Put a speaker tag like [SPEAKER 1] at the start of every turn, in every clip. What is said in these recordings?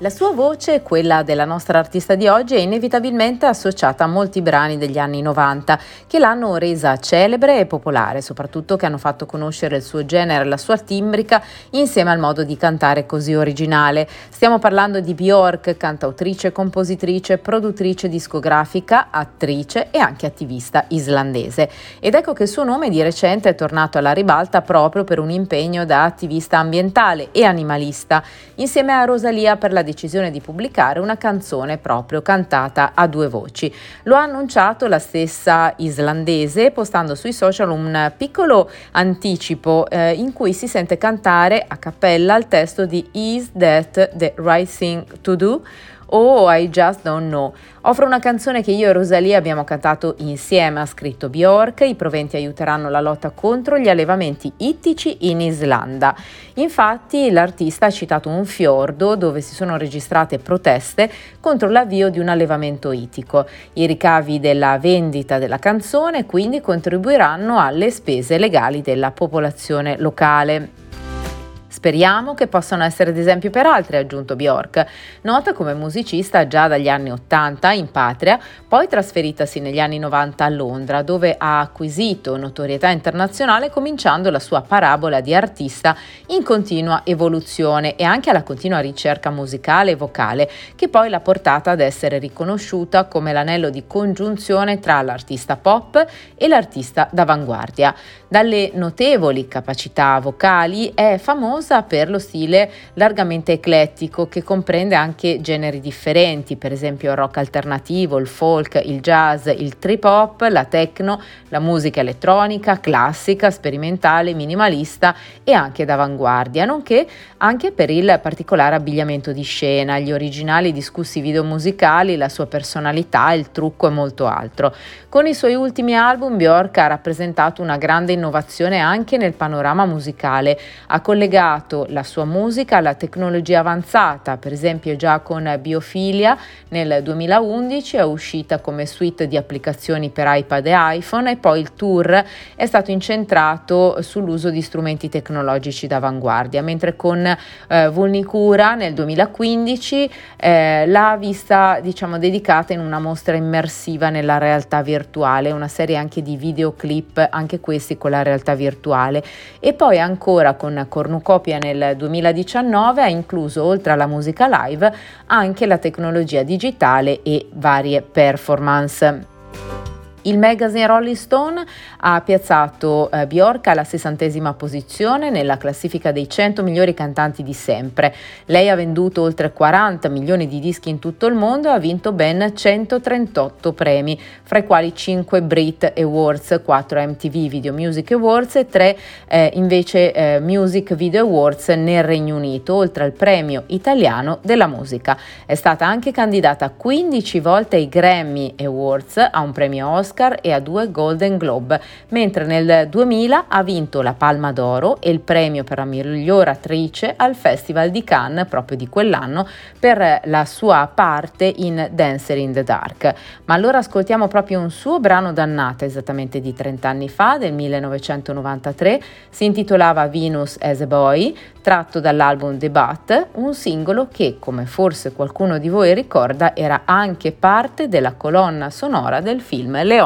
[SPEAKER 1] La sua voce, quella della nostra artista di oggi, è inevitabilmente associata a molti brani degli anni 90 che l'hanno resa celebre e popolare, soprattutto che hanno fatto conoscere il suo genere e la sua timbrica insieme al modo di cantare così originale. Stiamo parlando di Bjork, cantautrice, compositrice, produttrice discografica, attrice e anche attivista islandese. Ed ecco che il suo nome di recente è tornato alla ribalta proprio per un impegno da attivista ambientale e animalista, insieme a Rosalia per la decisione di pubblicare una canzone proprio cantata a due voci. Lo ha annunciato la stessa islandese postando sui social un piccolo anticipo eh, in cui si sente cantare a cappella il testo di Is That the Right Thing to Do? Oh, I Just Don't Know. Offro una canzone che io e Rosalia abbiamo cantato insieme, ha scritto Bjork. I proventi aiuteranno la lotta contro gli allevamenti ittici in Islanda. Infatti, l'artista ha citato un fiordo dove si sono registrate proteste contro l'avvio di un allevamento ittico. I ricavi della vendita della canzone quindi contribuiranno alle spese legali della popolazione locale. Speriamo che possano essere d'esempio per altri, ha aggiunto Bjork. Nota come musicista già dagli anni 80 in patria, poi trasferitasi negli anni 90 a Londra, dove ha acquisito notorietà internazionale cominciando la sua parabola di artista in continua evoluzione e anche alla continua ricerca musicale e vocale, che poi l'ha portata ad essere riconosciuta come l'anello di congiunzione tra l'artista pop e l'artista d'avanguardia. Dalle notevoli capacità vocali è famosa per lo stile largamente eclettico che comprende anche generi differenti, per esempio il rock alternativo, il folk, il jazz, il trip hop, la techno, la musica elettronica, classica, sperimentale, minimalista e anche d'avanguardia, nonché anche per il particolare abbigliamento di scena, gli originali discussi video musicali, la sua personalità, il trucco e molto altro. Con i suoi ultimi album Bjork ha rappresentato una grande innovazione anche nel panorama musicale. Ha collegato la sua musica alla tecnologia avanzata, per esempio già con Biofilia nel 2011 è uscita come suite di applicazioni per iPad e iPhone e poi il tour è stato incentrato sull'uso di strumenti tecnologici d'avanguardia, mentre con eh, Vulnicura nel 2015 eh, l'ha vista diciamo dedicata in una mostra immersiva nella realtà virtuale, una serie anche di videoclip, anche questi con la realtà virtuale. E poi ancora con Cornucopia nel 2019 ha incluso oltre alla musica live anche la tecnologia digitale e varie performance. Il magazine Rolling Stone ha piazzato eh, Bjork alla sessantesima posizione nella classifica dei 100 migliori cantanti di sempre. Lei ha venduto oltre 40 milioni di dischi in tutto il mondo e ha vinto ben 138 premi, fra i quali 5 Brit Awards, 4 MTV Video Music Awards e 3 eh, invece eh, Music Video Awards nel Regno Unito, oltre al premio italiano della musica. È stata anche candidata 15 volte ai Grammy Awards, a un premio Oscar Oscar e a due Golden Globe, mentre nel 2000 ha vinto la Palma d'Oro e il premio per la miglior attrice al Festival di Cannes proprio di quell'anno per la sua parte in Dancer in the Dark. Ma allora ascoltiamo proprio un suo brano dannata esattamente di 30 anni fa, del 1993, si intitolava Venus as a Boy, tratto dall'album The Bat, un singolo che, come forse qualcuno di voi ricorda, era anche parte della colonna sonora del film Leone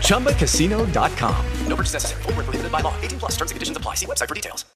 [SPEAKER 2] ChumbaCasino.com.
[SPEAKER 3] No purchase necessary. Full prohibited by law. 18 plus terms and conditions apply. See website for details.